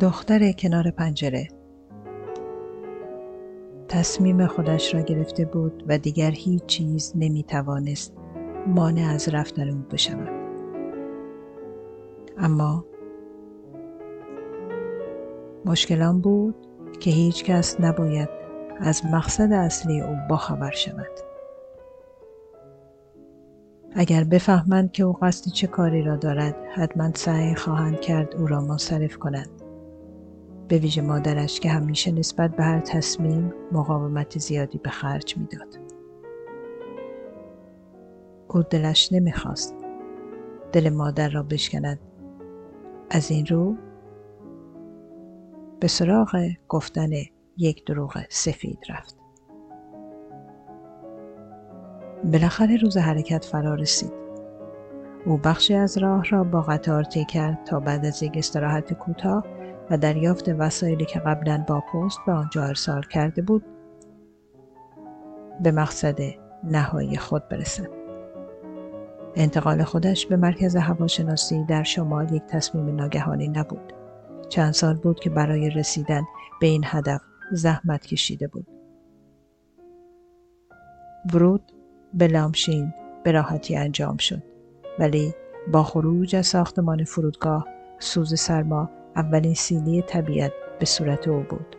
دختر کنار پنجره. تصمیم خودش را گرفته بود و دیگر هیچ چیز نمی توانست مانع از رفتن او بشود. اما مشکلان بود که هیچ کس نباید از مقصد اصلی او باخبر شود. اگر بفهمند که او قصد چه کاری را دارد حتما سعی خواهند کرد او را منصرف کنند. به ویژه مادرش که همیشه نسبت به هر تصمیم مقاومت زیادی به خرج می‌داد. او دلش نمی‌خواست دل مادر را بشکند. از این رو به سراغ گفتن یک دروغ سفید رفت. بالاخره روز حرکت فرا رسید. او بخشی از راه را با قطار طی کرد تا بعد از یک استراحت کوتاه و دریافت وسایلی که قبلا با پست به آنجا ارسال کرده بود به مقصد نهایی خود برسد. انتقال خودش به مرکز هواشناسی در شمال یک تصمیم ناگهانی نبود. چند سال بود که برای رسیدن به این هدف زحمت کشیده بود. ورود به لامشین به راحتی انجام شد ولی با خروج از ساختمان فرودگاه سوز سرما اولین سیلی طبیعت به صورت او بود.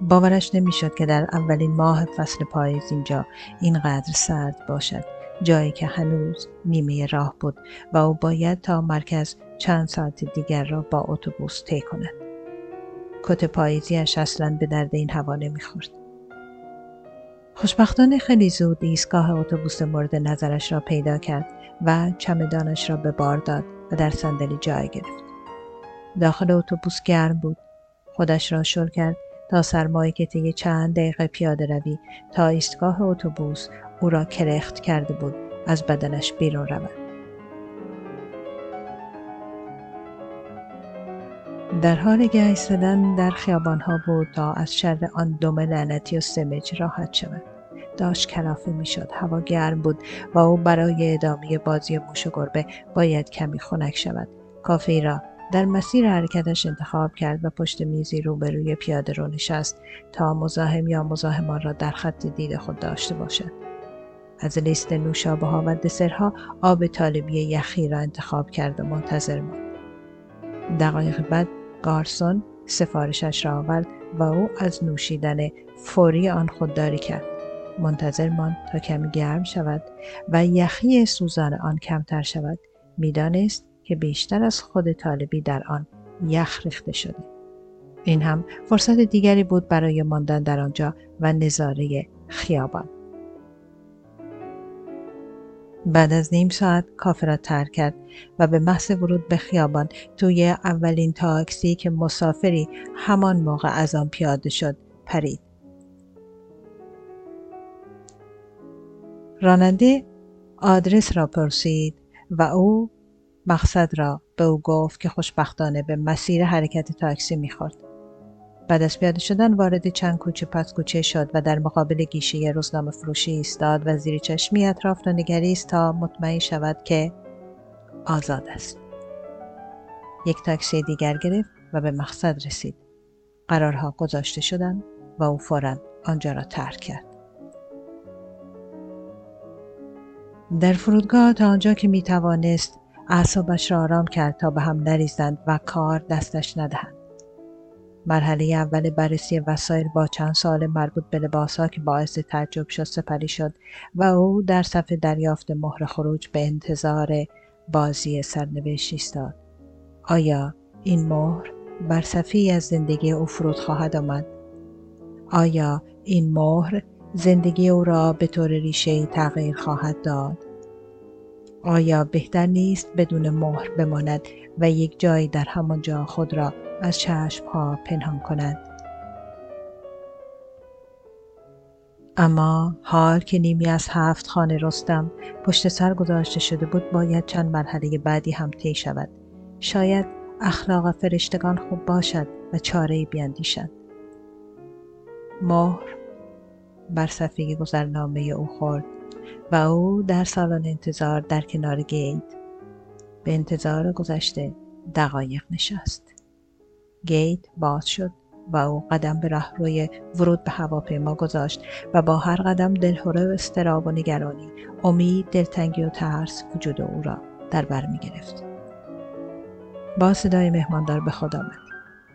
باورش نمی‌شد که در اولین ماه فصل پاییز اینجا اینقدر سرد باشد جایی که هنوز نیمه راه بود و او باید تا مرکز چند ساعت دیگر را با اتوبوس طی کند. کت پاییزیش اصلا به درد این هوا نمی‌خورد. خوشبختانه خیلی زود ایستگاه اتوبوس مورد نظرش را پیدا کرد و چمدانش را به بار داد. و در صندلی جای گرفت. داخل اتوبوس گرم بود. خودش را شل کرد تا سرمایی که طی چند دقیقه پیاده روی تا ایستگاه اتوبوس او را کرخت کرده بود از بدنش بیرون رود. در حال گه ایستادن در خیابانها بود تا از شر آن دم لعنتی و سمج راحت شود. داشت کلافه می‌شد. هوا گرم بود و او برای ادامه بازی موش و گربه باید کمی خنک شود. کافی را در مسیر حرکتش انتخاب کرد و پشت میزی روبروی پیاده رو نشست تا مزاحم یا مزاحمان را در خط دید خود داشته باشد. از لیست نوشابه ها و دسرها آب طالبی یخی را انتخاب کرد و منتظر ماند. دقایق بعد گارسون سفارشش را آورد و او از نوشیدن فوری آن خودداری کرد. منتظر ماند تا کمی گرم شود و یخی سوزان آن کمتر شود. می‌دانست که بیشتر از خود طالبی در آن یخ ریخته شده. این هم فرصت دیگری بود برای ماندن در آنجا و نظاره خیابان. بعد از نیم ساعت کافه را ترک کرد و به محض ورود به خیابان توی اولین تاکسی که مسافری همان موقع از آن پیاده شد پرید. راننده آدرس را پرسید و او مقصد را به او گفت که خوشبختانه به مسیر حرکت تاکسی می‌خورد. بعد از پیاده شدن وارد چند کوچه پس کوچه شد و در مقابل گیشه روزنامه فروشی ایستاد و زیر چشمی اطراف را نگریست تا مطمئن شود که آزاد است. یک تاکسی دیگر گرفت و به مقصد رسید. قرارها گذاشته شدند و او فورا آنجا را ترک کرد. در فرودگاه تا آنجا که می توانست اعصابش را آرام کرد تا به هم نریزند و کار دستش ندهند. مرحله اول بررسی وسایل با چند سال مربوط به لباسها که باعث تعجب شد سپری شد و او در صفحه دریافت مهر خروج به انتظار بازی سرنوشت ایستاد. آیا این مهر بر صفحه از زندگی او فرود خواهد آمد؟ آیا این مهر زندگی او را به طور ریشه تغییر خواهد داد؟ آیا بهتر نیست بدون مهر بماند و یک جایی در همانجا خود را از چشم ها پنهان کند؟ اما حال که نیمی از هفت خانه رستم پشت سر گذاشته شده بود باید چند مرحله بعدی هم طی شود شاید اخلاق فرشتگان خوب باشد و چاره بیاندیشند مهر بر صفحه گذرنامه او خورد و او در سالن انتظار در کنار گیت به انتظار گذشته دقایق نشست. گیت باز شد و او قدم به روی ورود به هواپیما گذاشت و با هر قدم دلهوره و استراب و نگرانی امید دلتنگی و ترس وجود او را در بر می گرفت. با صدای مهماندار به خود آمد.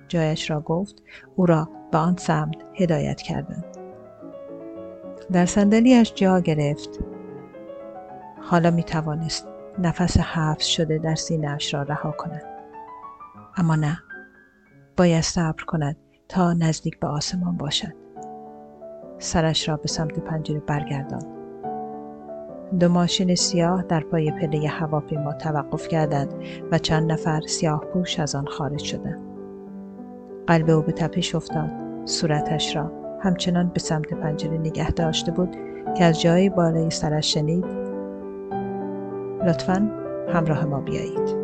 جایش را گفت او را به آن سمت هدایت کردند. در صندلیاش جا گرفت حالا می توانست نفس حفظ شده در سینهاش را رها کند اما نه باید صبر کند تا نزدیک به آسمان باشد سرش را به سمت پنجره برگرداند دو ماشین سیاه در پای پله هواپیما توقف کردند و چند نفر سیاه پوش از آن خارج شدند. قلب او به تپش افتاد. صورتش را همچنان به سمت پنجره نگه داشته بود که از جای بالای سرش شنید لطفا همراه ما بیایید.